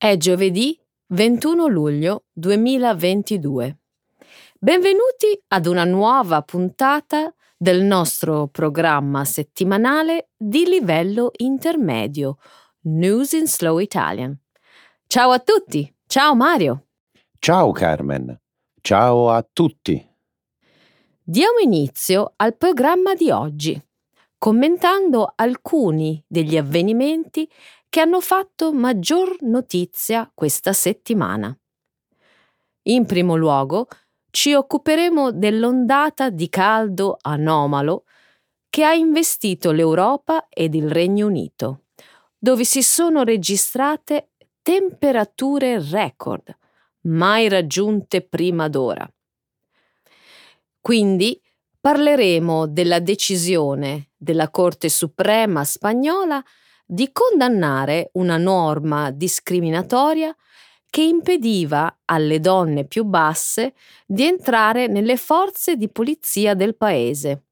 È giovedì 21 luglio 2022. Benvenuti ad una nuova puntata del nostro programma settimanale di livello intermedio News in Slow Italian. Ciao a tutti, ciao Mario. Ciao Carmen, ciao a tutti. Diamo inizio al programma di oggi, commentando alcuni degli avvenimenti che hanno fatto maggior notizia questa settimana. In primo luogo, ci occuperemo dell'ondata di caldo anomalo che ha investito l'Europa ed il Regno Unito, dove si sono registrate temperature record, mai raggiunte prima d'ora. Quindi parleremo della decisione della Corte Suprema spagnola di condannare una norma discriminatoria che impediva alle donne più basse di entrare nelle forze di polizia del paese.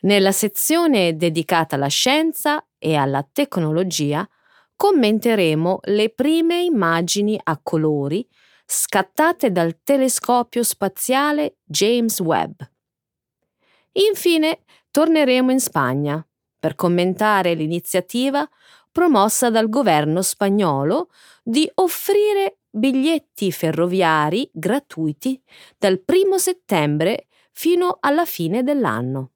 Nella sezione dedicata alla scienza e alla tecnologia commenteremo le prime immagini a colori scattate dal telescopio spaziale James Webb. Infine torneremo in Spagna per commentare l'iniziativa promossa dal governo spagnolo di offrire biglietti ferroviari gratuiti dal 1 settembre fino alla fine dell'anno.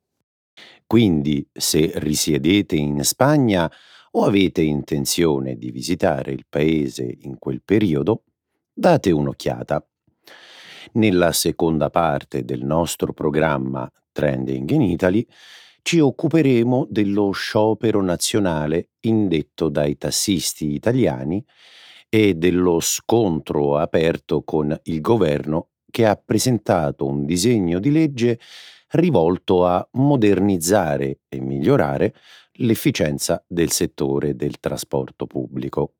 Quindi, se risiedete in Spagna o avete intenzione di visitare il paese in quel periodo, date un'occhiata. Nella seconda parte del nostro programma Trending in Italy ci occuperemo dello sciopero nazionale indetto dai tassisti italiani e dello scontro aperto con il governo che ha presentato un disegno di legge rivolto a modernizzare e migliorare l'efficienza del settore del trasporto pubblico.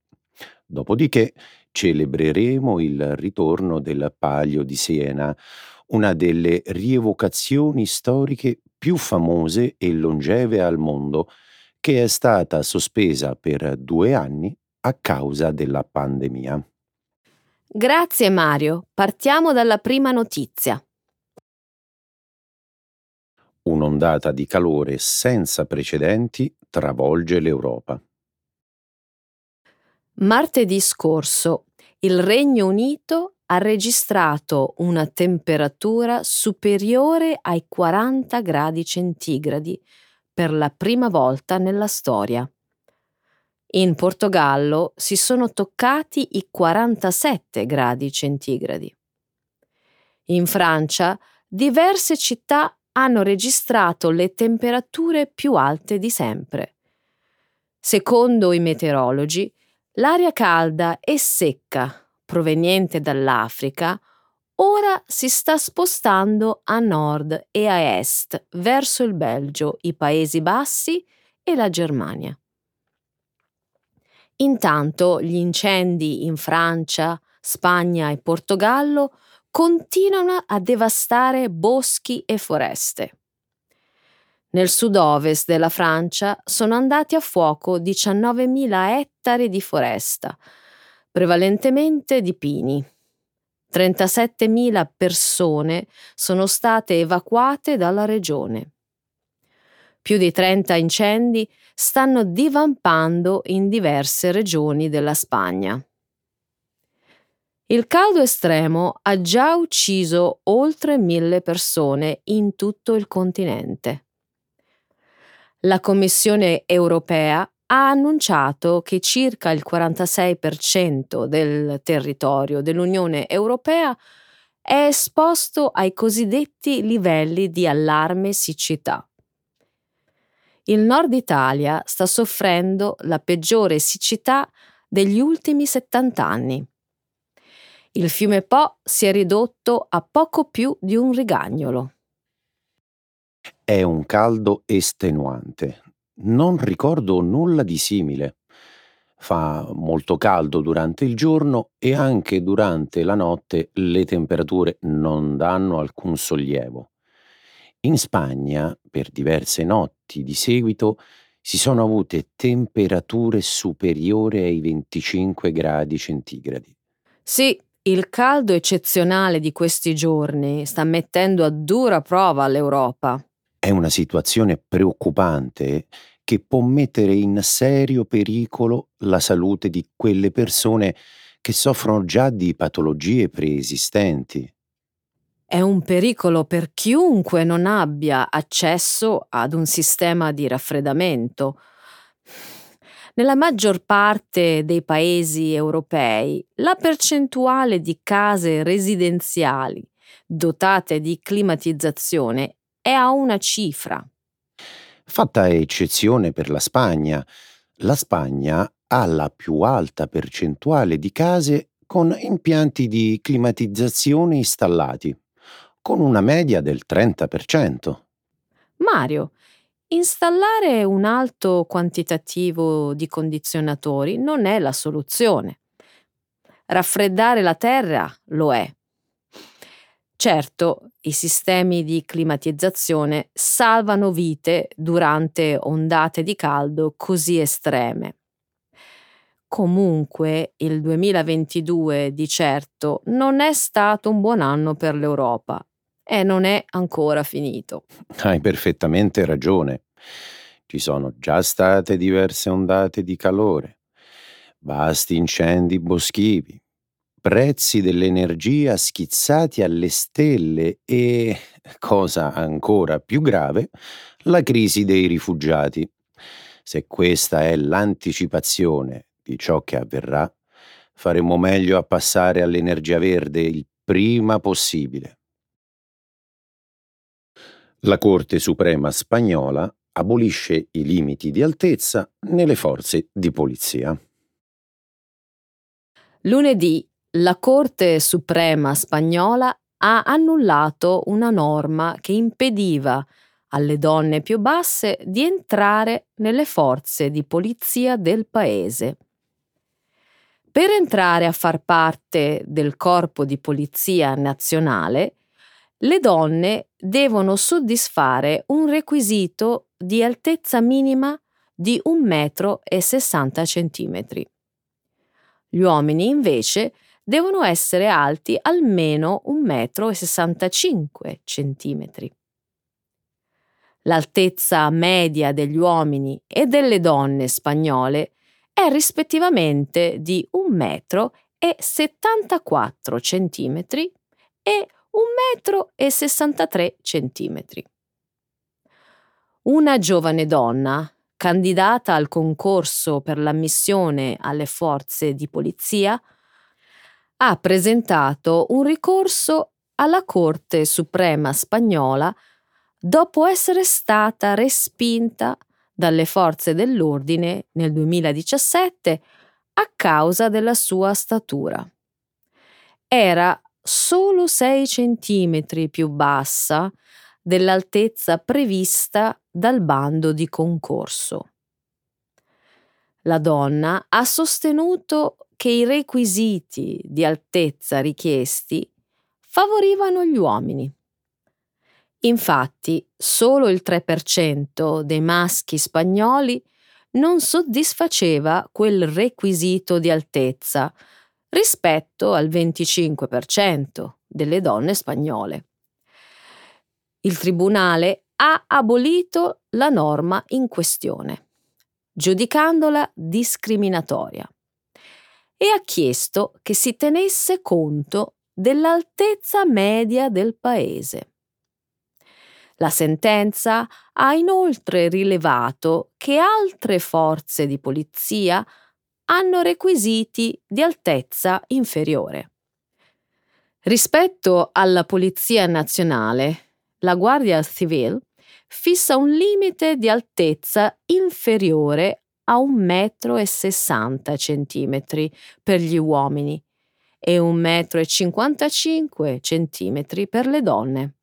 Dopodiché celebreremo il ritorno del Palio di Siena, una delle rievocazioni storiche più famose e longeve al mondo, che è stata sospesa per due anni a causa della pandemia. Grazie Mario, partiamo dalla prima notizia. Un'ondata di calore senza precedenti travolge l'Europa. Martedì scorso il Regno Unito ha registrato una temperatura superiore ai 40 gradi centigradi per la prima volta nella storia. In Portogallo si sono toccati i 47 gradi centigradi. In Francia diverse città hanno registrato le temperature più alte di sempre. Secondo i meteorologi, l'aria calda e secca proveniente dall'Africa, ora si sta spostando a nord e a est verso il Belgio, i Paesi Bassi e la Germania. Intanto gli incendi in Francia, Spagna e Portogallo continuano a devastare boschi e foreste. Nel sud-ovest della Francia sono andati a fuoco 19.000 ettari di foresta, prevalentemente di pini. 37.000 persone sono state evacuate dalla regione. Più di 30 incendi stanno divampando in diverse regioni della Spagna. Il caldo estremo ha già ucciso oltre mille persone in tutto il continente. La Commissione europea ha annunciato che circa il 46% del territorio dell'Unione Europea è esposto ai cosiddetti livelli di allarme siccità. Il nord Italia sta soffrendo la peggiore siccità degli ultimi 70 anni. Il fiume Po si è ridotto a poco più di un rigagnolo. È un caldo estenuante, non ricordo nulla di simile. Fa molto caldo durante il giorno e anche durante la notte le temperature non danno alcun sollievo. In Spagna, per diverse notti di seguito, si sono avute temperature superiori ai 25 gradi centigradi. Sì, il caldo eccezionale di questi giorni sta mettendo a dura prova l'Europa. È una situazione preoccupante che può mettere in serio pericolo la salute di quelle persone che soffrono già di patologie preesistenti. È un pericolo per chiunque non abbia accesso ad un sistema di raffreddamento. Nella maggior parte dei paesi europei la percentuale di case residenziali dotate di climatizzazione è a una cifra. Fatta eccezione per la Spagna, la Spagna ha la più alta percentuale di case con impianti di climatizzazione installati, con una media del 30%. Mario, installare un alto quantitativo di condizionatori non è la soluzione. Raffreddare la terra lo è. Certo, i sistemi di climatizzazione salvano vite durante ondate di caldo così estreme. Comunque il 2022 di certo non è stato un buon anno per l'Europa e non è ancora finito. Hai perfettamente ragione. Ci sono già state diverse ondate di calore, vasti incendi boschivi, prezzi dell'energia schizzati alle stelle e, cosa ancora più grave, la crisi dei rifugiati. Se questa è l'anticipazione di ciò che avverrà, faremo meglio a passare all'energia verde il prima possibile. La Corte Suprema spagnola abolisce i limiti di altezza nelle forze di polizia. Lunedì la Corte Suprema spagnola ha annullato una norma che impediva alle donne più basse di entrare nelle forze di polizia del paese. Per entrare a far parte del corpo di polizia nazionale, le donne devono soddisfare un requisito di altezza minima di 1,60 m. Gli uomini invece devono essere alti almeno 1,65 m. L'altezza media degli uomini e delle donne spagnole è rispettivamente di 1,74 m e 1,63 m. Una giovane donna, candidata al concorso per l'ammissione alle forze di polizia, ha presentato un ricorso alla Corte Suprema spagnola dopo essere stata respinta dalle forze dell'ordine nel 2017 a causa della sua statura. Era solo 6 centimetri più bassa dell'altezza prevista dal bando di concorso. La donna ha sostenuto che i requisiti di altezza richiesti favorivano gli uomini. Infatti, solo il 3% dei maschi spagnoli non soddisfaceva quel requisito di altezza rispetto al 25% delle donne spagnole. Il tribunale ha abolito la norma in questione, giudicandola discriminatoria, e ha chiesto che si tenesse conto dell'altezza media del paese. La sentenza ha inoltre rilevato che altre forze di polizia hanno requisiti di altezza inferiore. Rispetto alla Polizia Nazionale, la Guardia Civil fissa un limite di altezza inferiore a 1,60 m per gli uomini e 1,55 m per le donne.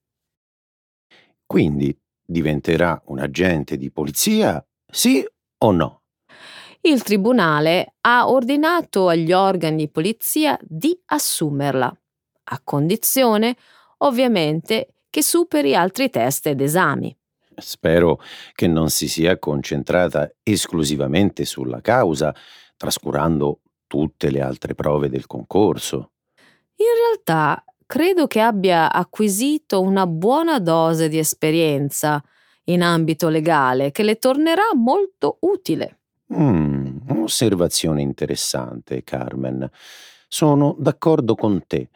Quindi diventerà un agente di polizia, sì o no? il tribunale ha ordinato agli organi di polizia di assumerla, a condizione, ovviamente, che superi altri test ed esami. Spero che non si sia concentrata esclusivamente sulla causa, trascurando tutte le altre prove del concorso. In realtà credo che abbia acquisito una buona dose di esperienza in ambito legale che le tornerà molto utile. Mm, un'osservazione interessante, Carmen. Sono d'accordo con te.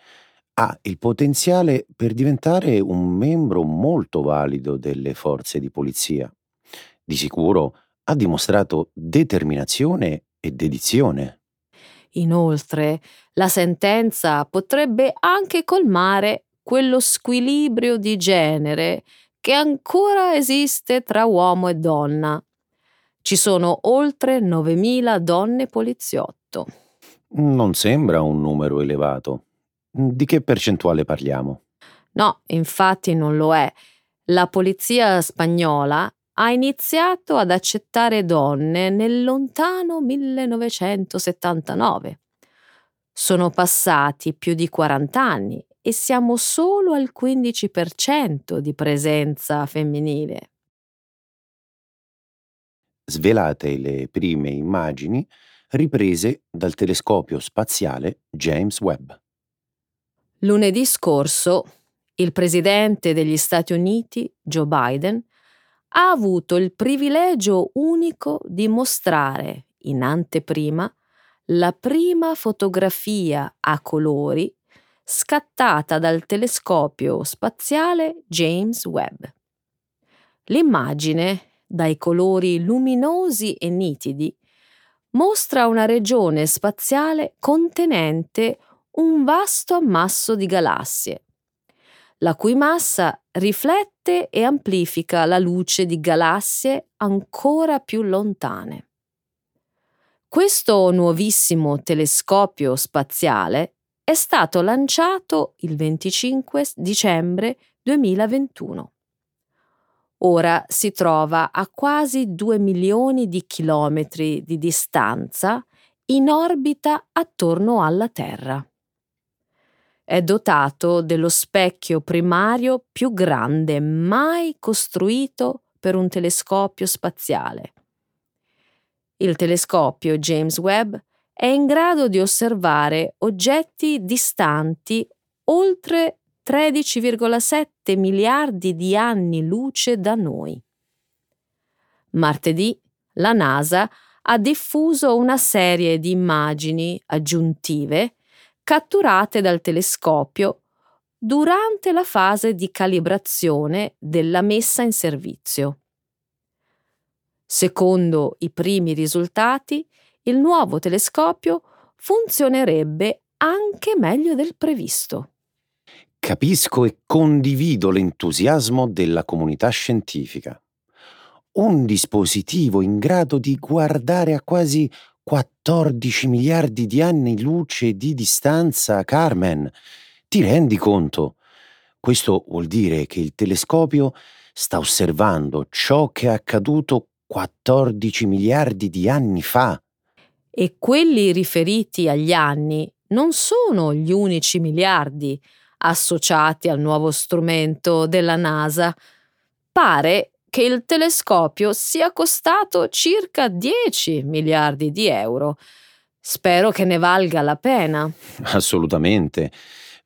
Ha il potenziale per diventare un membro molto valido delle forze di polizia. Di sicuro ha dimostrato determinazione e dedizione. Inoltre, la sentenza potrebbe anche colmare quello squilibrio di genere che ancora esiste tra uomo e donna. Ci sono oltre 9.000 donne poliziotto. Non sembra un numero elevato. Di che percentuale parliamo? No, infatti non lo è. La polizia spagnola ha iniziato ad accettare donne nel lontano 1979. Sono passati più di 40 anni e siamo solo al 15% di presenza femminile. Svelate le prime immagini riprese dal telescopio spaziale James Webb. Lunedì scorso il presidente degli Stati Uniti, Joe Biden, ha avuto il privilegio unico di mostrare in anteprima la prima fotografia a colori scattata dal telescopio spaziale James Webb. L'immagine, dai colori luminosi e nitidi, mostra una regione spaziale contenente un vasto ammasso di galassie, la cui massa riflette e amplifica la luce di galassie ancora più lontane. Questo nuovissimo telescopio spaziale è stato lanciato il 25 dicembre 2021. Ora si trova a quasi 2 milioni di chilometri di distanza in orbita attorno alla Terra. È dotato dello specchio primario più grande mai costruito per un telescopio spaziale. Il telescopio James Webb è in grado di osservare oggetti distanti oltre 13,7 miliardi di anni luce da noi. Martedì la NASA ha diffuso una serie di immagini aggiuntive catturate dal telescopio durante la fase di calibrazione della messa in servizio. Secondo i primi risultati, il nuovo telescopio funzionerebbe anche meglio del previsto. Capisco e condivido l'entusiasmo della comunità scientifica. Un dispositivo in grado di guardare a quasi 14 miliardi di anni luce di distanza, Carmen. Ti rendi conto? Questo vuol dire che il telescopio sta osservando ciò che è accaduto 14 miliardi di anni fa. E quelli riferiti agli anni non sono gli unici miliardi associati al nuovo strumento della NASA. Pare che il telescopio sia costato circa 10 miliardi di euro. Spero che ne valga la pena. Assolutamente.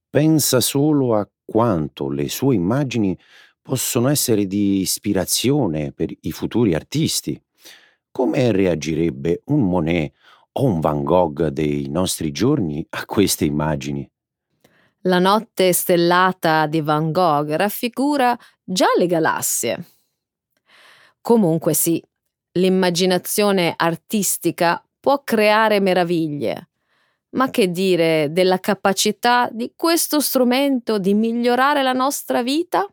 Pensa solo a quanto le sue immagini possono essere di ispirazione per i futuri artisti. Come reagirebbe un Monet o un Van Gogh dei nostri giorni a queste immagini? La notte stellata di Van Gogh raffigura già le galassie. Comunque sì, l'immaginazione artistica può creare meraviglie, ma che dire della capacità di questo strumento di migliorare la nostra vita?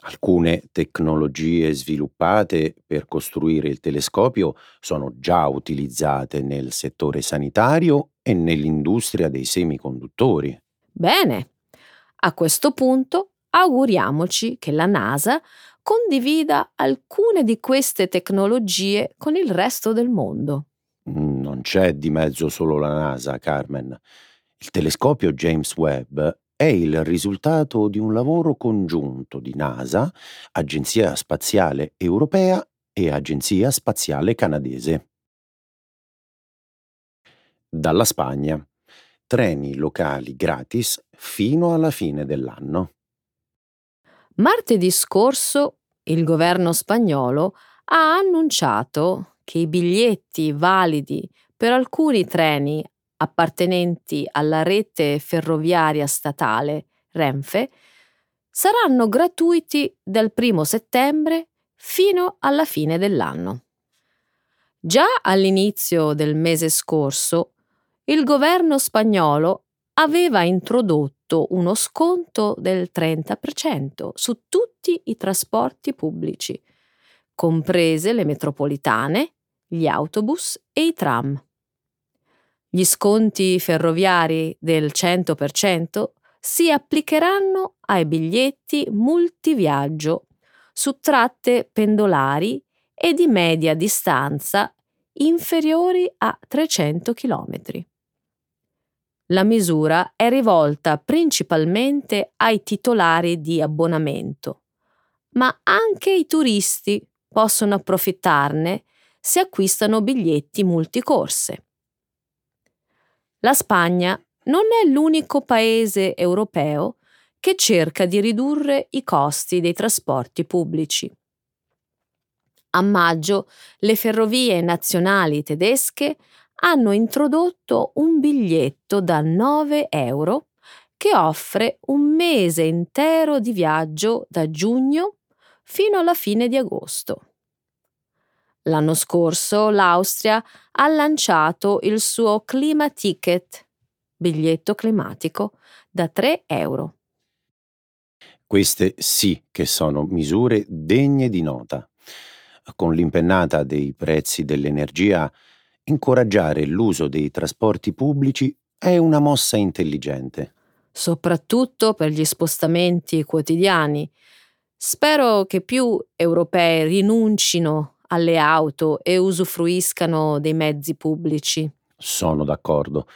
Alcune tecnologie sviluppate per costruire il telescopio sono già utilizzate nel settore sanitario e nell'industria dei semiconduttori. Bene, a questo punto auguriamoci che la NASA condivida alcune di queste tecnologie con il resto del mondo. Non c'è di mezzo solo la NASA, Carmen. Il telescopio James Webb è il risultato di un lavoro congiunto di NASA, Agenzia Spaziale Europea e Agenzia Spaziale Canadese. Dalla Spagna. Treni locali gratis fino alla fine dell'anno. Martedì scorso il governo spagnolo ha annunciato che i biglietti validi per alcuni treni appartenenti alla rete ferroviaria statale Renfe saranno gratuiti dal 1 settembre fino alla fine dell'anno. Già all'inizio del mese scorso il governo spagnolo aveva introdotto uno sconto del 30% su tutti i trasporti pubblici, comprese le metropolitane, gli autobus e i tram. Gli sconti ferroviari del 100% si applicheranno ai biglietti multiviaggio su tratte pendolari e di media distanza inferiori a 300 km. La misura è rivolta principalmente ai titolari di abbonamento, ma anche i turisti possono approfittarne se acquistano biglietti multicorse. La Spagna non è l'unico paese europeo che cerca di ridurre i costi dei trasporti pubblici. A maggio le ferrovie nazionali tedesche hanno introdotto un biglietto da 9 euro che offre un mese intero di viaggio da giugno fino alla fine di agosto. L'anno scorso l'Austria ha lanciato il suo Clima Ticket, biglietto climatico, da 3 euro. Queste sì che sono misure degne di nota. Con l'impennata dei prezzi dell'energia, incoraggiare l'uso dei trasporti pubblici è una mossa intelligente. Soprattutto per gli spostamenti quotidiani. Spero che più europei rinuncino alle auto e usufruiscano dei mezzi pubblici. Sono d'accordo.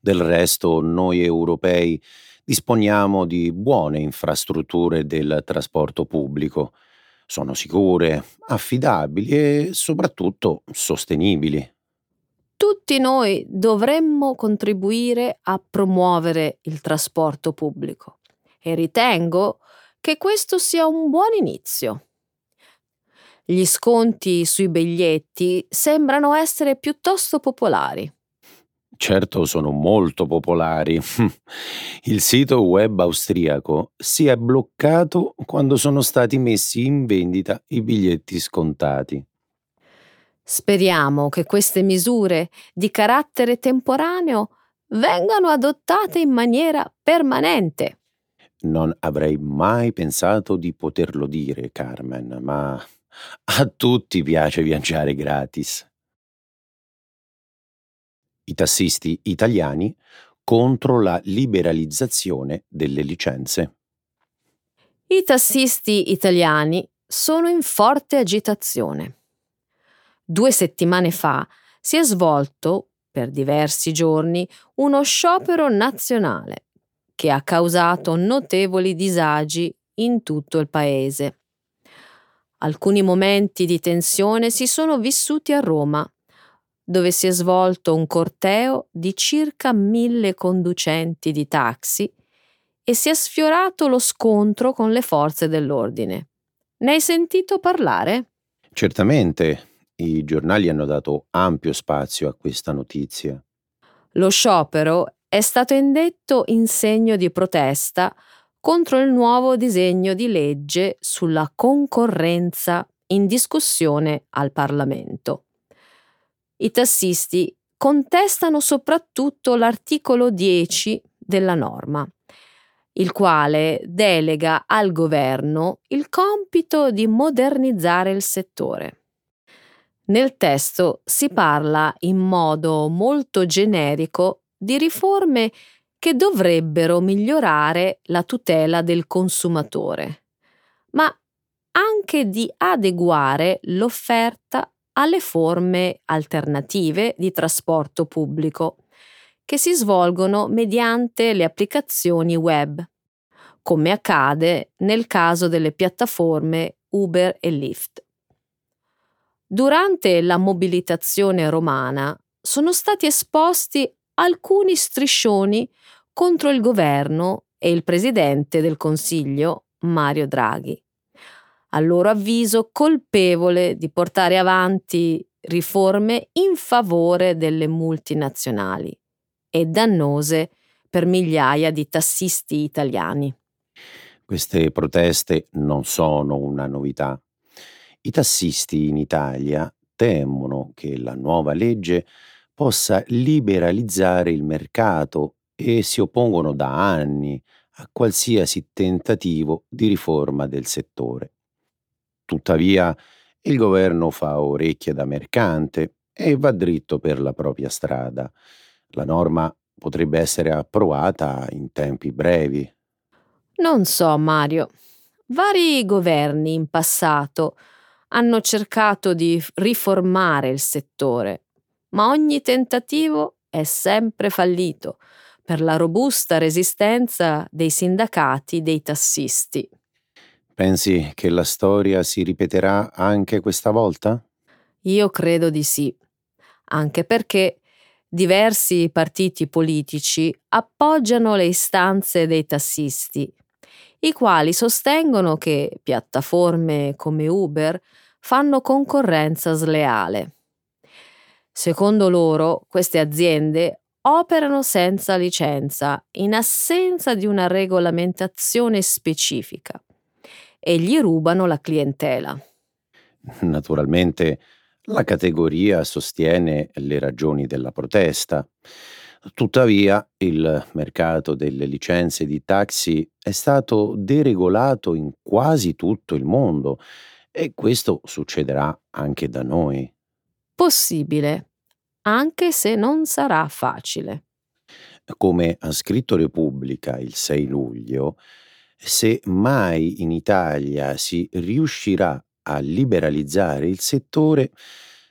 Del resto, noi europei disponiamo di buone infrastrutture del trasporto pubblico. Sono sicure, affidabili e soprattutto sostenibili. Tutti noi dovremmo contribuire a promuovere il trasporto pubblico e ritengo che questo sia un buon inizio. Gli sconti sui biglietti sembrano essere piuttosto popolari. Certo sono molto popolari. Il sito web austriaco si è bloccato quando sono stati messi in vendita i biglietti scontati. Speriamo che queste misure di carattere temporaneo vengano adottate in maniera permanente. Non avrei mai pensato di poterlo dire, Carmen, ma a tutti piace viaggiare gratis. I tassisti italiani contro la liberalizzazione delle licenze. I tassisti italiani sono in forte agitazione. Due settimane fa si è svolto, per diversi giorni, uno sciopero nazionale che ha causato notevoli disagi in tutto il paese. Alcuni momenti di tensione si sono vissuti a Roma, dove si è svolto un corteo di circa mille conducenti di taxi e si è sfiorato lo scontro con le forze dell'ordine. Ne hai sentito parlare? Certamente, i giornali hanno dato ampio spazio a questa notizia. Lo sciopero è stato indetto in segno di protesta contro il nuovo disegno di legge sulla concorrenza in discussione al Parlamento. I tassisti contestano soprattutto l'articolo 10 della norma, il quale delega al governo il compito di modernizzare il settore. Nel testo si parla in modo molto generico di riforme che dovrebbero migliorare la tutela del consumatore, ma anche di adeguare l'offerta alle forme alternative di trasporto pubblico, che si svolgono mediante le applicazioni web, come accade nel caso delle piattaforme Uber e Lyft. Durante la mobilitazione romana sono stati esposti alcuni striscioni contro il governo e il presidente del Consiglio, Mario Draghi, a loro avviso colpevole di portare avanti riforme in favore delle multinazionali e dannose per migliaia di tassisti italiani. Queste proteste non sono una novità. I tassisti in Italia temono che la nuova legge possa liberalizzare il mercato e si oppongono da anni a qualsiasi tentativo di riforma del settore. Tuttavia, il governo fa orecchie da mercante e va dritto per la propria strada. La norma potrebbe essere approvata in tempi brevi. Non so, Mario. Vari governi in passato hanno cercato di riformare il settore, ma ogni tentativo è sempre fallito per la robusta resistenza dei sindacati dei tassisti. Pensi che la storia si ripeterà anche questa volta? Io credo di sì, anche perché diversi partiti politici appoggiano le istanze dei tassisti, i quali sostengono che piattaforme come Uber fanno concorrenza sleale. Secondo loro, queste aziende operano senza licenza, in assenza di una regolamentazione specifica e gli rubano la clientela. Naturalmente la categoria sostiene le ragioni della protesta. Tuttavia il mercato delle licenze di taxi è stato deregolato in quasi tutto il mondo e questo succederà anche da noi. Possibile, anche se non sarà facile. Come ha scritto Repubblica il 6 luglio, se mai in Italia si riuscirà a liberalizzare il settore,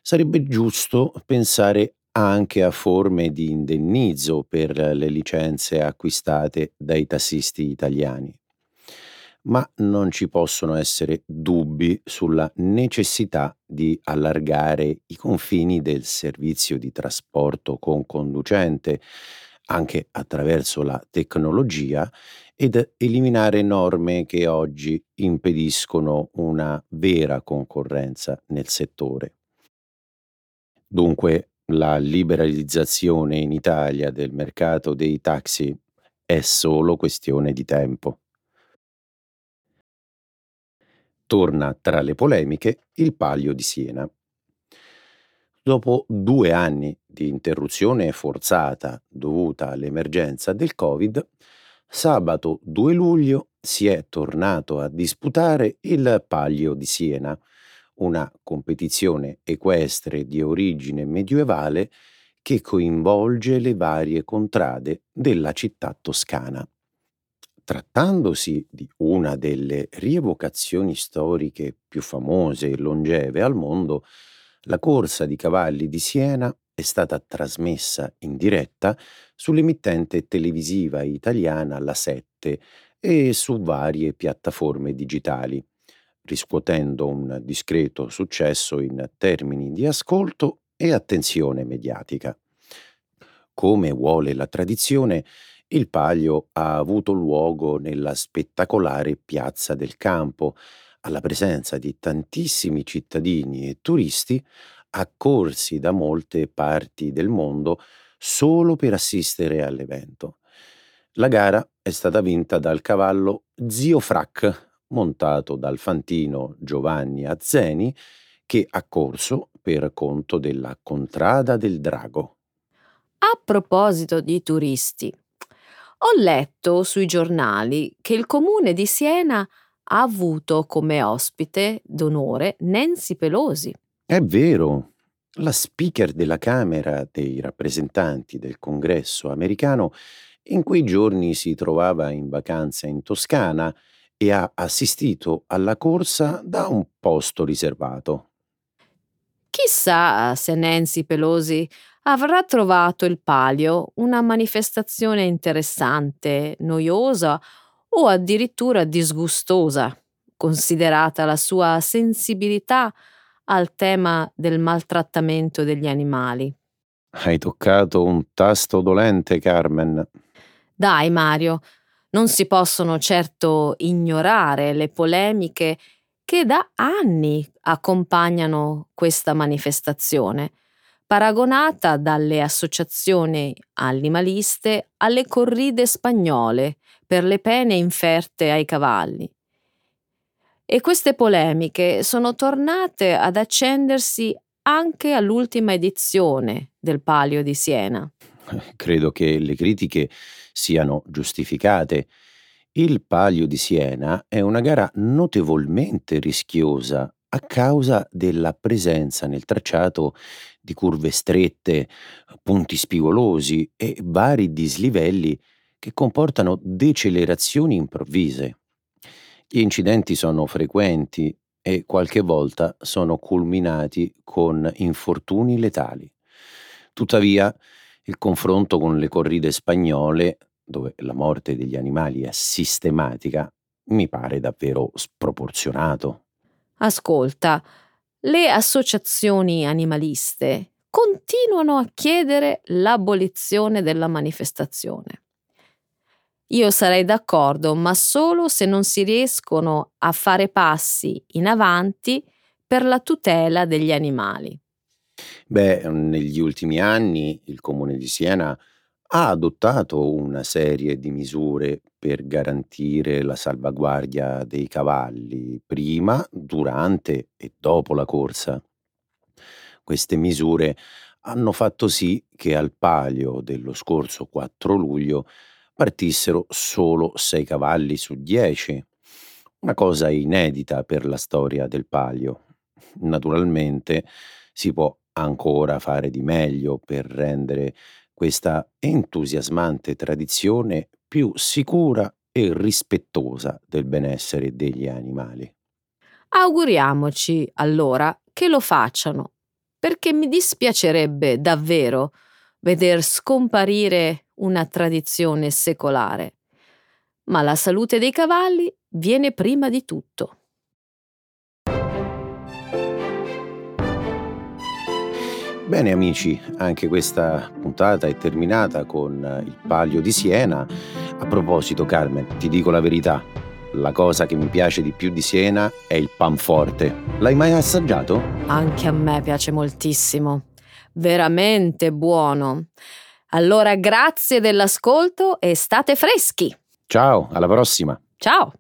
sarebbe giusto pensare anche a forme di indennizzo per le licenze acquistate dai tassisti italiani. Ma non ci possono essere dubbi sulla necessità di allargare i confini del servizio di trasporto con conducente, anche attraverso la tecnologia ed eliminare norme che oggi impediscono una vera concorrenza nel settore. Dunque la liberalizzazione in Italia del mercato dei taxi è solo questione di tempo. Torna tra le polemiche il Palio di Siena. Dopo due anni di interruzione forzata dovuta all'emergenza del Covid, sabato 2 luglio si è tornato a disputare il Palio di Siena, una competizione equestre di origine medievale che coinvolge le varie contrade della città toscana. Trattandosi di una delle rievocazioni storiche più famose e longeve al mondo, la corsa di cavalli di Siena è stata trasmessa in diretta sull'emittente televisiva italiana La 7 e su varie piattaforme digitali, riscuotendo un discreto successo in termini di ascolto e attenzione mediatica. Come vuole la tradizione, il Palio ha avuto luogo nella spettacolare Piazza del Campo, alla presenza di tantissimi cittadini e turisti accorsi da molte parti del mondo solo per assistere all'evento. La gara è stata vinta dal cavallo Zio Frac, montato dal fantino Giovanni Azzeni, che ha corso per conto della Contrada del Drago. A proposito di turisti, ho letto sui giornali che il comune di Siena ha avuto come ospite d'onore Nancy Pelosi. È vero, la speaker della Camera dei rappresentanti del Congresso americano in quei giorni si trovava in vacanza in Toscana e ha assistito alla corsa da un posto riservato. Chissà se Nancy Pelosi avrà trovato il palio una manifestazione interessante, noiosa o addirittura disgustosa, considerata la sua sensibilità al tema del maltrattamento degli animali. Hai toccato un tasto dolente, Carmen. Dai, Mario, non si possono certo ignorare le polemiche che da anni accompagnano questa manifestazione, paragonata dalle associazioni animaliste alle corride spagnole per le pene inferte ai cavalli. E queste polemiche sono tornate ad accendersi anche all'ultima edizione del Palio di Siena. Credo che le critiche siano giustificate. Il Palio di Siena è una gara notevolmente rischiosa a causa della presenza nel tracciato di curve strette, punti spigolosi e vari dislivelli che comportano decelerazioni improvvise. Gli incidenti sono frequenti e qualche volta sono culminati con infortuni letali. Tuttavia, il confronto con le corride spagnole, dove la morte degli animali è sistematica, mi pare davvero sproporzionato. Ascolta, le associazioni animaliste continuano a chiedere l'abolizione della manifestazione. Io sarei d'accordo, ma solo se non si riescono a fare passi in avanti per la tutela degli animali. Beh, negli ultimi anni il Comune di Siena ha adottato una serie di misure per garantire la salvaguardia dei cavalli prima, durante e dopo la corsa. Queste misure hanno fatto sì che al palio dello scorso 4 luglio partissero solo sei cavalli su dieci, una cosa inedita per la storia del Palio. Naturalmente si può ancora fare di meglio per rendere questa entusiasmante tradizione più sicura e rispettosa del benessere degli animali. Auguriamoci allora che lo facciano, perché mi dispiacerebbe davvero veder scomparire una tradizione secolare. Ma la salute dei cavalli viene prima di tutto. Bene amici, anche questa puntata è terminata con il Palio di Siena. A proposito Carmen, ti dico la verità, la cosa che mi piace di più di Siena è il panforte. L'hai mai assaggiato? Anche a me piace moltissimo. Veramente buono. Allora grazie dell'ascolto e state freschi. Ciao, alla prossima. Ciao.